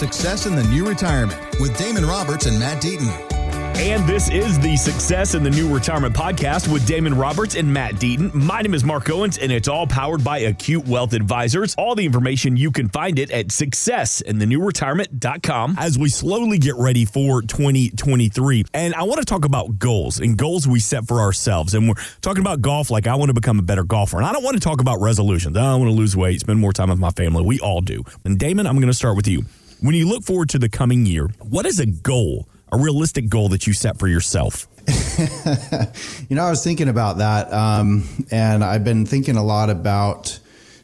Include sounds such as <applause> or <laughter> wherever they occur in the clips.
Success in the New Retirement with Damon Roberts and Matt Deaton. And this is the Success in the New Retirement podcast with Damon Roberts and Matt Deaton. My name is Mark Owens, and it's all powered by Acute Wealth Advisors. All the information you can find it at successinthenewretirement.com as we slowly get ready for 2023. And I want to talk about goals and goals we set for ourselves. And we're talking about golf like I want to become a better golfer. And I don't want to talk about resolutions. I want to lose weight, spend more time with my family. We all do. And Damon, I'm going to start with you. When you look forward to the coming year, what is a goal? a realistic goal that you set for yourself? <laughs> you know, I was thinking about that, um, and I've been thinking a lot about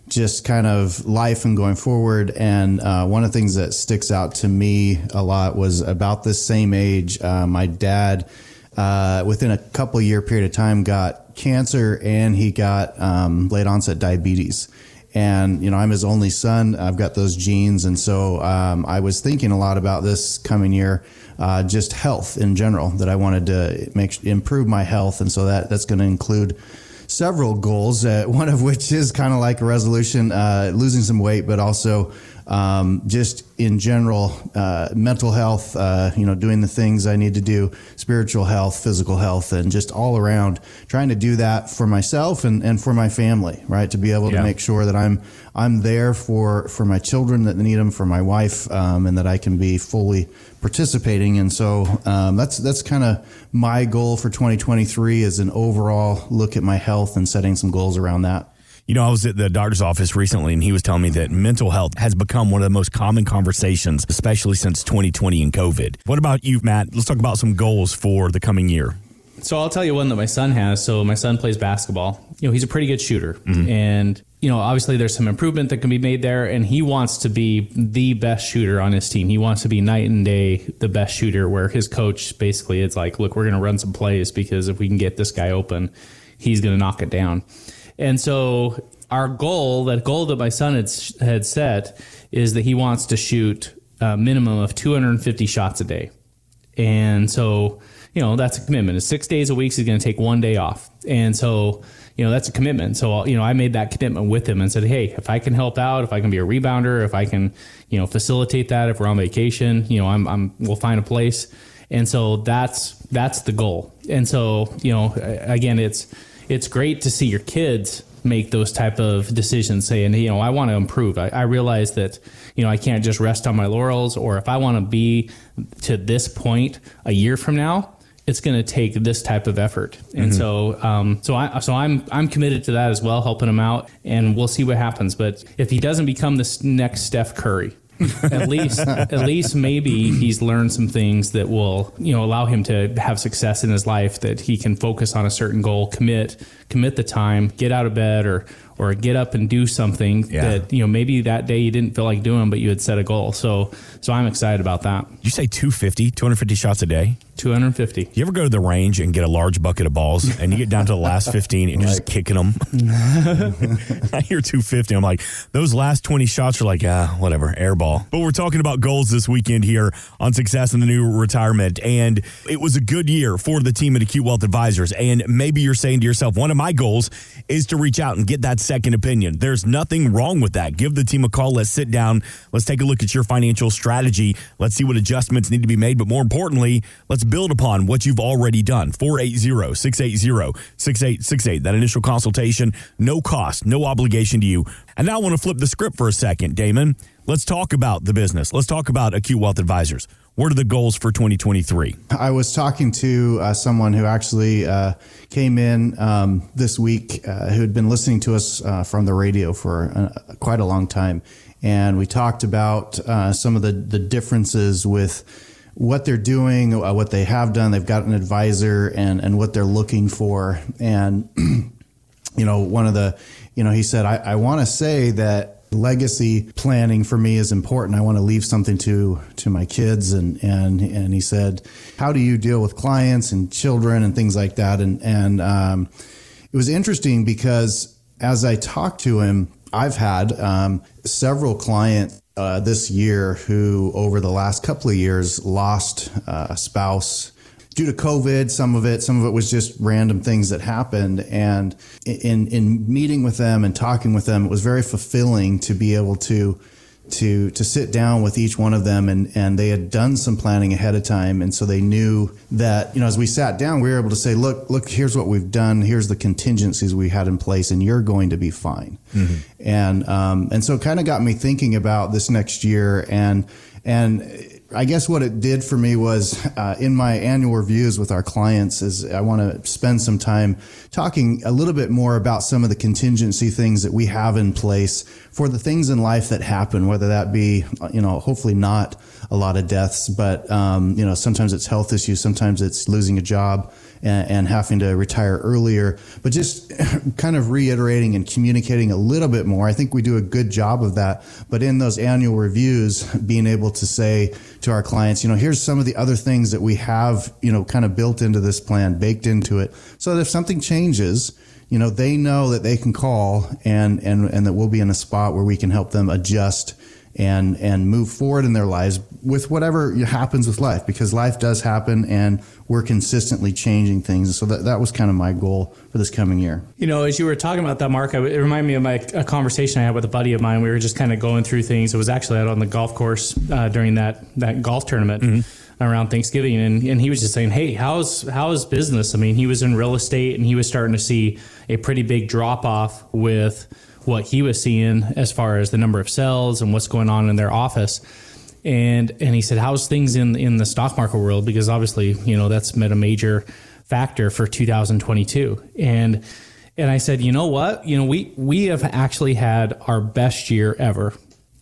just kind of life and going forward. And uh, one of the things that sticks out to me a lot was about this same age. Uh, my dad, uh, within a couple year period of time, got cancer and he got um, late onset diabetes and you know I'm his only son. I've got those genes, and so um, I was thinking a lot about this coming year, uh, just health in general. That I wanted to make improve my health, and so that that's going to include several goals. Uh, <laughs> one of which is kind of like a resolution, uh, losing some weight, but also um, just in general, uh, mental health, uh, you know, doing the things I need to do, spiritual health, physical health, and just all around trying to do that for myself and, and for my family, right? To be able yeah. to make sure that I'm, I'm there for, for my children that need them, for my wife, um, and that I can be fully participating. And so, um, that's, that's kind of my goal for 2023 is an overall look at my health and setting some goals around that. You know, I was at the doctor's office recently and he was telling me that mental health has become one of the most common conversations, especially since 2020 and COVID. What about you, Matt? Let's talk about some goals for the coming year. So I'll tell you one that my son has. So my son plays basketball. You know, he's a pretty good shooter. Mm-hmm. And, you know, obviously there's some improvement that can be made there. And he wants to be the best shooter on his team. He wants to be night and day the best shooter, where his coach basically is like, look, we're going to run some plays because if we can get this guy open, he's going to knock it down. And so our goal, that goal that my son had, had set, is that he wants to shoot a minimum of 250 shots a day. And so, you know, that's a commitment. Six days a week. he's going to take one day off. And so, you know, that's a commitment. So, you know, I made that commitment with him and said, hey, if I can help out, if I can be a rebounder, if I can, you know, facilitate that, if we're on vacation, you know, I'm, I'm we'll find a place. And so that's that's the goal. And so, you know, again, it's it's great to see your kids make those type of decisions saying you know i want to improve. I, I, realize that you know i can't just rest on my laurels or if i want to be to this point a year from now it's going to take this type of effort. And mm-hmm. so um, so i so i'm i'm committed to that as well helping him out and we'll see what happens. But if he doesn't become this next steph curry at least at least maybe he's learned some things that will you know allow him to have success in his life that he can focus on a certain goal commit commit the time get out of bed or or get up and do something yeah. that you know maybe that day you didn't feel like doing but you had set a goal. So so i'm excited about that. You say 250 250 shots a day? 250 you ever go to the range and get a large bucket of balls <laughs> and you get down to the last 15 and you're just kicking them <laughs> <laughs> i hear 250 i'm like those last 20 shots are like ah whatever air ball. But we're talking about goals this weekend here on success in the new retirement. And it was a good year for the team at acute wealth advisors. And maybe you're saying to yourself one of my goals is to reach out and get that second opinion. There's nothing wrong with that. Give the team a call. Let's sit down. Let's take a look at your financial strategy. Let's see what adjustments need to be made. But more importantly, let's build upon what you've already done. 480 680 6868. That initial consultation, no cost, no obligation to you. And now I want to flip the script for a second, Damon. Let's talk about the business. Let's talk about Acute Wealth Advisors. What are the goals for 2023? I was talking to uh, someone who actually uh, came in um, this week uh, who had been listening to us uh, from the radio for uh, quite a long time. And we talked about uh, some of the, the differences with what they're doing, what they have done. They've got an advisor and, and what they're looking for. And, <clears throat> you know, one of the, you know, he said, I, I want to say that legacy planning for me is important. I want to leave something to to my kids and and and he said, "How do you deal with clients and children and things like that?" And and um, it was interesting because as I talked to him, I've had um, several clients uh, this year who, over the last couple of years, lost uh, a spouse due to COVID, some of it, some of it was just random things that happened. And in, in meeting with them and talking with them, it was very fulfilling to be able to to to sit down with each one of them. And and they had done some planning ahead of time. And so they knew that you know as we sat down we were able to say look look here's what we've done. Here's the contingencies we had in place and you're going to be fine. Mm-hmm. and um, and so it kind of got me thinking about this next year. And and I guess what it did for me was uh, in my annual reviews with our clients is I want to spend some time talking a little bit more about some of the contingency things that we have in place for the things in life that happen, whether that be, you know, hopefully not a lot of deaths, but, um, you know, sometimes it's health issues, sometimes it's losing a job and, and having to retire earlier, but just <laughs> kind of reiterating and communicating a little bit more. I think we do a good job of that. But in those annual reviews, <laughs> being able to say to our clients, you know, here's some of the other things that we have, you know, kind of built into this plan, baked into it, so that if something changes, you know, they know that they can call and, and, and that we'll be in a spot where we can help them adjust and and move forward in their lives with whatever happens with life because life does happen and we're consistently changing things. So that, that was kind of my goal for this coming year. You know as you were talking about that mark it reminded me of my a conversation i had with a buddy of mine. We were just kind of going through things. It was actually out on the golf course uh, during that that golf tournament. Mm-hmm. Around thanksgiving and, and he was just saying hey how's how's business i mean he was in real estate and he was starting to see a pretty big drop off with what he was seeing as far as the number of sales and what's going on in their office. And and he said, "How's things in in the stock market world?" Because obviously, you know, that's been a major factor for 2022. And and I said, "You know what? You know, we we have actually had our best year ever,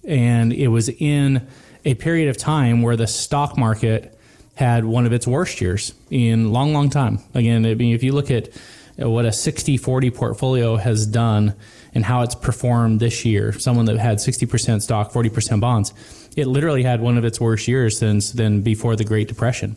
and it was in a period of time where the stock market had one of its worst years in long, long time. Again, I mean, if you look at what a 60-40 portfolio has done." and how it's performed this year. Someone that had 60% stock, 40% bonds, it literally had one of its worst years since then before the Great Depression.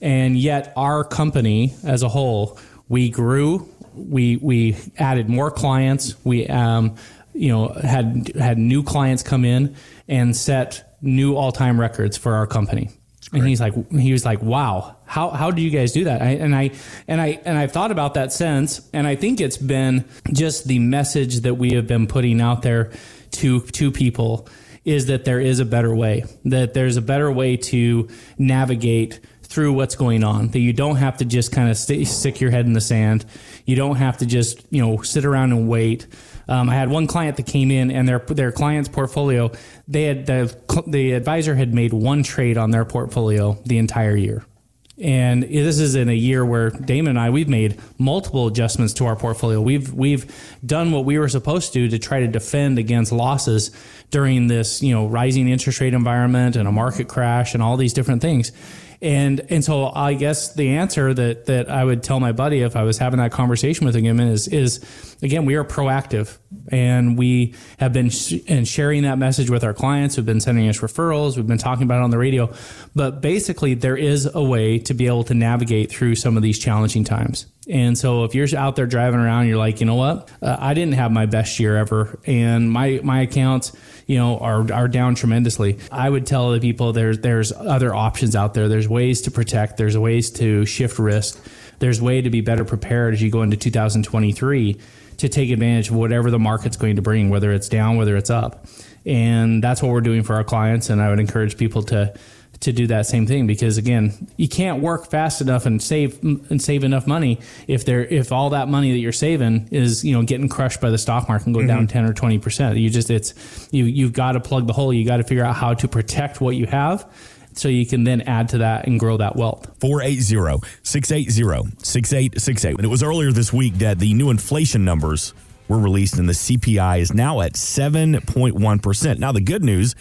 And yet, our company as a whole, we grew, we we added more clients, we um, you know had had new clients come in and set new all time records for our company. And he's like, he was like, wow, how, how do you guys do that? I, and I, and I, and I've thought about that since, and I think it's been just the message that we have been putting out there to, to people is that there is a better way, that there's a better way to navigate through what's going on, that you don't have to just kind of stick your head in the sand. You don't have to just, you know, sit around and wait um, I had one client that came in and their their client's portfolio, they had the the advisor had made one trade on their portfolio the entire year. And this is in a year where Damon and I we've made multiple adjustments to our portfolio. We've we've done what we were supposed to to try to defend against losses during this, you know, rising interest rate environment and a market crash and all these different things. And and so I guess the answer that that I would tell my buddy if I was having that conversation with him is is again we are proactive and we have been sh- and sharing that message with our clients who've been sending us referrals. We've been talking about it on the radio, but basically there is a way to be able to navigate through some of these challenging times. And so if you're out there driving around, you're like, you know what, uh, I didn't have my best year ever, and my my accounts, you know, are are down tremendously. I would tell the people there's there's other options out there. There's ways to protect. There's ways to shift risk. There's way to be better prepared as you go into 2023 to take advantage of whatever the market's going to bring, whether it's down, whether it's up. And that's what we're doing for our clients. And I would encourage people to to do that same thing because again, you can't work fast enough and save and save enough money if there if all that money that you're saving is you know getting crushed by the stock market and go mm-hmm. down ten or twenty percent. You just it's you you've got to plug the hole. You got to figure out how to protect what you have so you can then add to that and grow that wealth. 480-680-6868. And it was earlier this week that the new inflation numbers were released and the CPI is now at 7.1%. Now the good news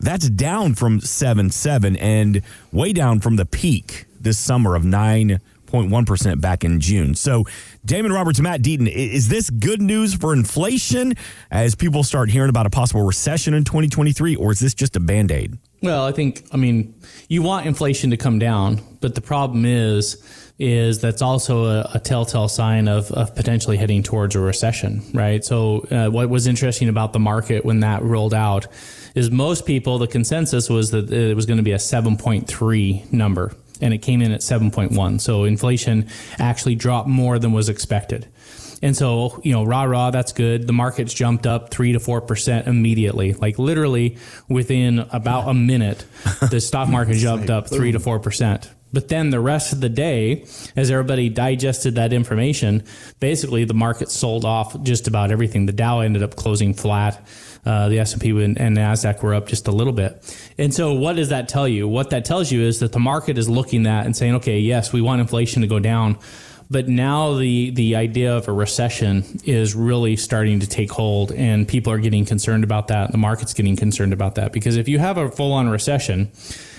that's down from 7.7 and way down from the peak this summer of 9.1% back in June. So, Damon Roberts, Matt Deaton, is this good news for inflation as people start hearing about a possible recession in 2023, or is this just a band aid? Well, I think, I mean, you want inflation to come down, but the problem is, is that's also a, a telltale sign of, of, potentially heading towards a recession, right? So, uh, what was interesting about the market when that rolled out is most people, the consensus was that it was going to be a 7.3 number, and it came in at 7.1. So inflation actually dropped more than was expected. And so, you know, rah rah, that's good. The market's jumped up three to four percent immediately. Like literally within about a minute, the stock market <laughs> jumped up three to four percent. But then the rest of the day, as everybody digested that information, basically the market sold off just about everything. The Dow ended up closing flat. Uh, the S&P and NASDAQ were up just a little bit. And so what does that tell you? What that tells you is that the market is looking at and saying, okay, yes, we want inflation to go down. But now the, the idea of a recession is really starting to take hold, and people are getting concerned about that. The market's getting concerned about that because if you have a full on recession,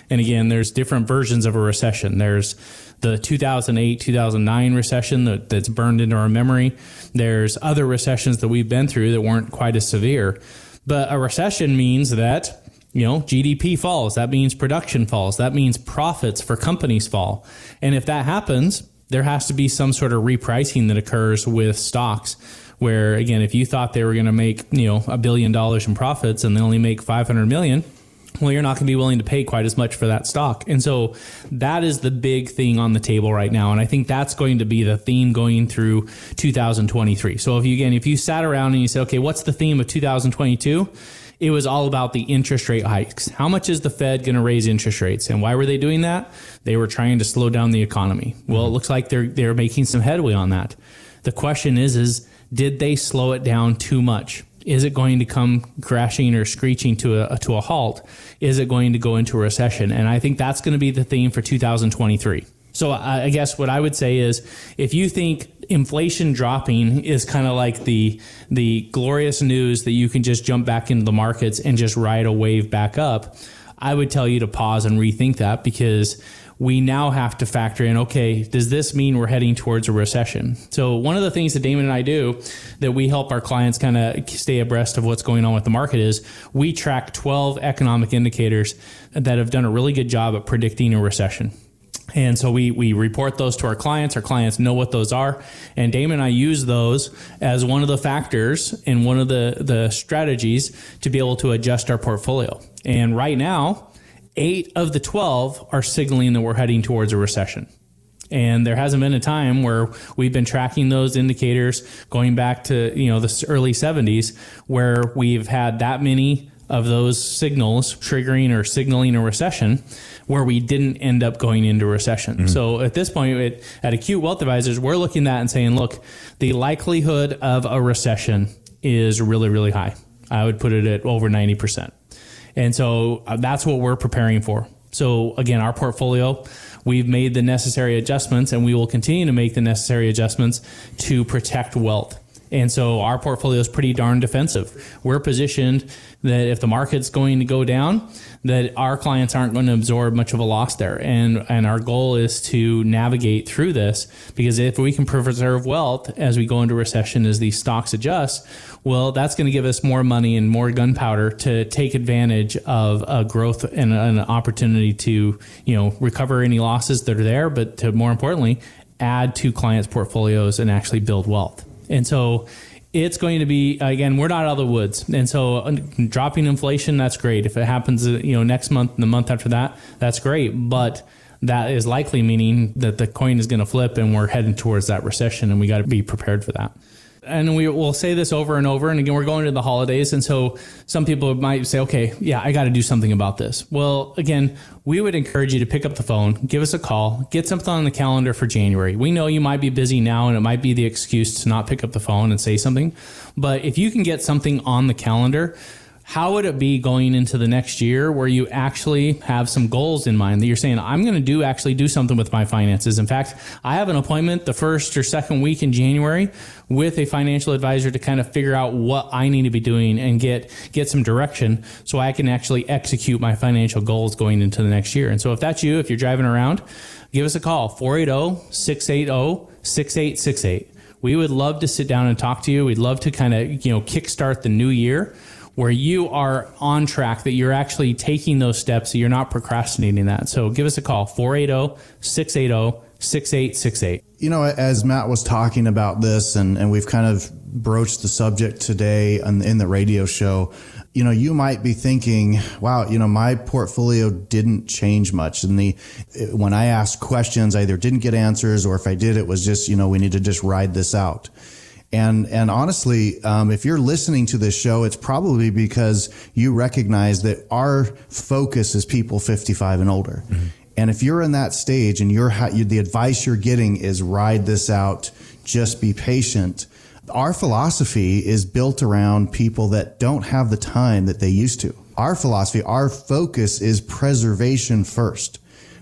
and again, there's different versions of a recession. There's the 2008 2009 recession that, that's burned into our memory. There's other recessions that we've been through that weren't quite as severe. But a recession means that you know GDP falls. That means production falls. That means profits for companies fall. And if that happens, there has to be some sort of repricing that occurs with stocks where again if you thought they were going to make you know a billion dollars in profits and they only make 500 million well, you're not going to be willing to pay quite as much for that stock. And so that is the big thing on the table right now. And I think that's going to be the theme going through 2023. So if you, again, if you sat around and you said, okay, what's the theme of 2022? It was all about the interest rate hikes. How much is the Fed going to raise interest rates? And why were they doing that? They were trying to slow down the economy. Well, it looks like they're, they're making some headway on that. The question is, is did they slow it down too much? Is it going to come crashing or screeching to a, to a halt? Is it going to go into a recession? And I think that's going to be the theme for 2023. So I guess what I would say is if you think inflation dropping is kind of like the the glorious news that you can just jump back into the markets and just ride a wave back up, I would tell you to pause and rethink that because we now have to factor in okay, does this mean we're heading towards a recession? So, one of the things that Damon and I do that we help our clients kind of stay abreast of what's going on with the market is we track 12 economic indicators that have done a really good job at predicting a recession. And so we, we report those to our clients. Our clients know what those are. And Damon and I use those as one of the factors and one of the, the strategies to be able to adjust our portfolio. And right now, eight of the 12 are signaling that we're heading towards a recession. And there hasn't been a time where we've been tracking those indicators going back to, you know, the early 70s where we've had that many of those signals triggering or signaling a recession where we didn't end up going into recession. Mm-hmm. So at this point it, at Acute Wealth Advisors, we're looking at that and saying, look, the likelihood of a recession is really, really high. I would put it at over 90%. And so uh, that's what we're preparing for. So again, our portfolio, we've made the necessary adjustments and we will continue to make the necessary adjustments to protect wealth. And so our portfolio is pretty darn defensive. We're positioned that if the market's going to go down, that our clients aren't going to absorb much of a loss there. And and our goal is to navigate through this because if we can preserve wealth as we go into recession as these stocks adjust, well, that's going to give us more money and more gunpowder to take advantage of a growth and an opportunity to, you know, recover any losses that are there, but to more importantly, add to clients' portfolios and actually build wealth. And so it's going to be again we're not out of the woods. And so dropping inflation that's great. If it happens uh, you know next month and the month after that that's great. But that is likely meaning that the coin is going to flip and we're heading towards that recession and we got to be prepared for that and we will say this over and over. And again, we're going to the holidays. And so some people might say, okay, yeah, I got to do something about this. Well, again, we would encourage you to pick up the phone, give us a call, get something on the calendar for January. We know you might be busy now and it might be the excuse to not pick up the phone and say something. But if you can get something on the calendar, how would it be going into the next year where you actually have some goals in mind that you're saying i'm going to do actually do something with my finances. In fact i have an appointment the first or second week in january with a financial advisor to kind of figure out what i need to be doing and get get some direction so i can actually execute my financial goals going into the next year. And so if that's you if you're driving around give us a call 480-680-6868 we would love to sit down and talk to you. We'd love to kind of you know kickstart the new year where you are on track, that you're actually taking those steps, that you're not procrastinating that. So give us a call, 480 680 6868. You know, as Matt was talking about this, and, and we've kind of broached the subject today in, in the radio show, you know, you might be thinking, wow, you know, my portfolio didn't change much. And the, when I asked questions, I either didn't get answers or if I did, it was just, you know, we need to just ride this out. And and honestly, um, if you're listening to this show, it's probably because you recognize that our focus is people 55 and older. Mm-hmm. And if you're in that stage and you're the advice you're getting is ride this out, just be patient. Our philosophy is built around people that don't have the time that they used to. Our philosophy, our focus is preservation first.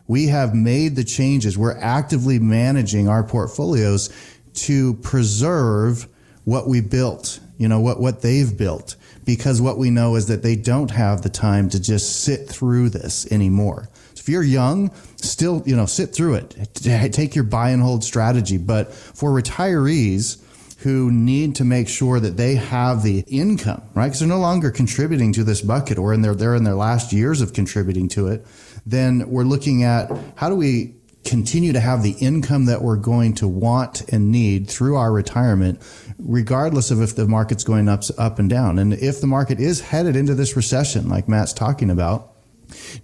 We have made the changes. We're actively managing our portfolios to preserve what we built, you know, what, what they've built. Because what we know is that they don't have the time to just sit through this anymore. So if you're young, still, you know, sit through it. <laughs> Take your buy and hold strategy. But for retirees, who need to make sure that they have the income, right? Because they're no longer contributing to this bucket or in their, they're in their last years of contributing to it. Then we're looking at how do we continue to have the income that we're going to want and need through our retirement, regardless of if the market's going up, up and down. And if the market is headed into this recession, like Matt's talking about,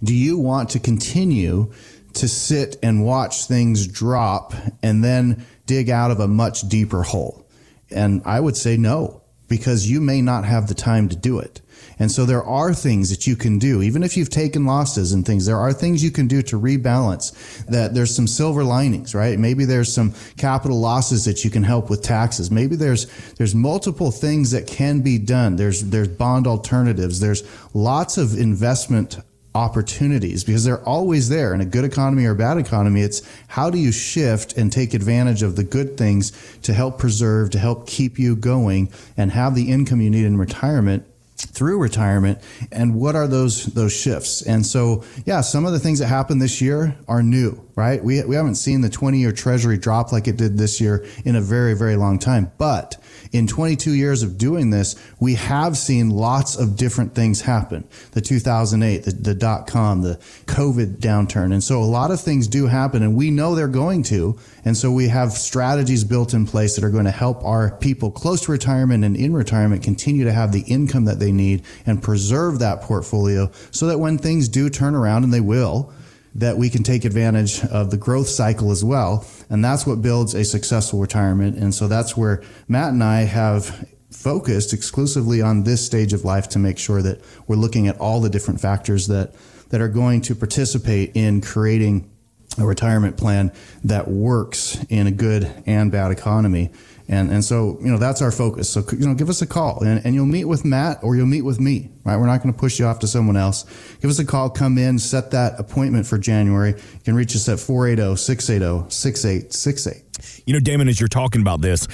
do you want to continue to sit and watch things drop and then dig out of a much deeper hole? And I would say no, because you may not have the time to do it. And so there are things that you can do, even if you've taken losses and things, there are things you can do to rebalance that there's some silver linings, right? Maybe there's some capital losses that you can help with taxes. Maybe there's, there's multiple things that can be done. There's, there's bond alternatives. There's lots of investment opportunities because they're always there in a good economy or a bad economy. It's how do you shift and take advantage of the good things to help preserve, to help keep you going and have the income you need in retirement through retirement and what are those those shifts? And so yeah some of the things that happened this year are new right we, we haven't seen the 20 year treasury drop like it did this year in a very very long time but in 22 years of doing this, we have seen lots of different things happen. The 2008, the, the dot com, the COVID downturn. And so a lot of things do happen and we know they're going to. And so we have strategies built in place that are going to help our people close to retirement and in retirement continue to have the income that they need and preserve that portfolio so that when things do turn around and they will, that we can take advantage of the growth cycle as well. And that's what builds a successful retirement. And so that's where Matt and I have focused exclusively on this stage of life to make sure that we're looking at all the different factors that, that are going to participate in creating a retirement plan that works in a good and bad economy. And, and so, you know, that's our focus. So, you know, give us a call and, and you'll meet with Matt or you'll meet with me, right? We're not going to push you off to someone else. Give us a call, come in, set that appointment for January. You can reach us at 480 680 6868. You know, Damon, as you're talking about this,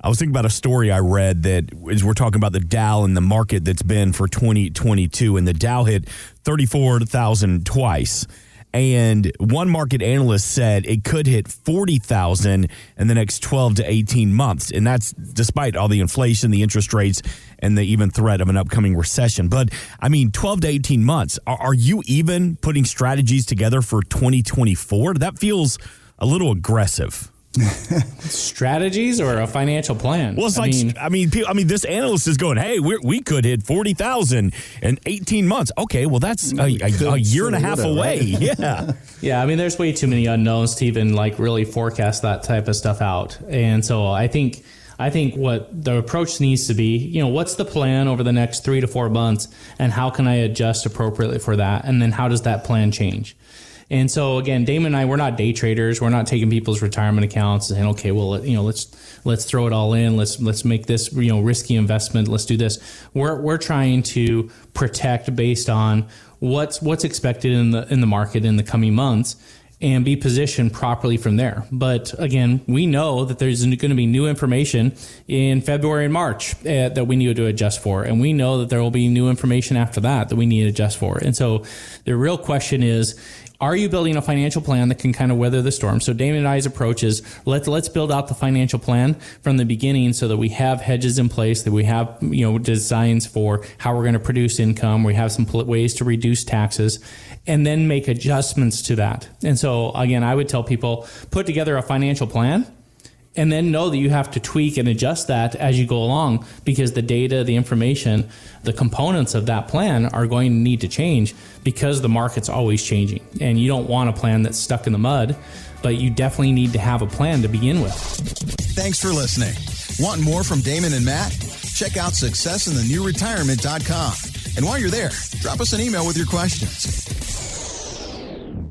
I was thinking about a story I read that as we're talking about the Dow and the market that's been for 2022, and the Dow hit 34,000 twice. And one market analyst said it could hit 40,000 in the next 12 to 18 months. And that's despite all the inflation, the interest rates, and the even threat of an upcoming recession. But I mean, 12 to 18 months. Are, are you even putting strategies together for 2024? That feels a little aggressive. Strategies or a financial plan. Well, it's I like mean, I mean, I mean, this analyst is going, "Hey, we we could hit forty thousand in eighteen months." Okay, well, that's a, a, a year and a half away. <laughs> Yeah, yeah. I mean, there's way too many unknowns to even like really forecast that type of stuff out, and so I think. I think what the approach needs to be, you know, what's the plan over the next three to four months, and how can I adjust appropriately for that, and then how does that plan change? And so again, Damon and I, we're not day traders. We're not taking people's retirement accounts and saying, okay, well, you know, let's let's throw it all in. Let's let's make this you know risky investment. Let's do this. We're we're trying to protect based on what's what's expected in the in the market in the coming months and be positioned properly from there. But again, we know that there's going to be new information in February and March uh, that we need to adjust for. And we know that there will be new information after that that we need to adjust for. And so the real question is, are you building a financial plan that can kind of weather the storm? So Damon and I's approach is let's let's build out the financial plan from the beginning so that we have hedges in place, that we have you know designs for how we're going to produce income, we have some ways to reduce taxes, and then make adjustments to that. And so again, I would tell people put together a financial plan and then know that you have to tweak and adjust that as you go along because the data, the information, the components of that plan are going to need to change because the market's always changing. And you don't want a plan that's stuck in the mud, but you definitely need to have a plan to begin with. Thanks for listening. Want more from Damon and Matt? Check out successinthenewretirement.com. And while you're there, drop us an email with your questions.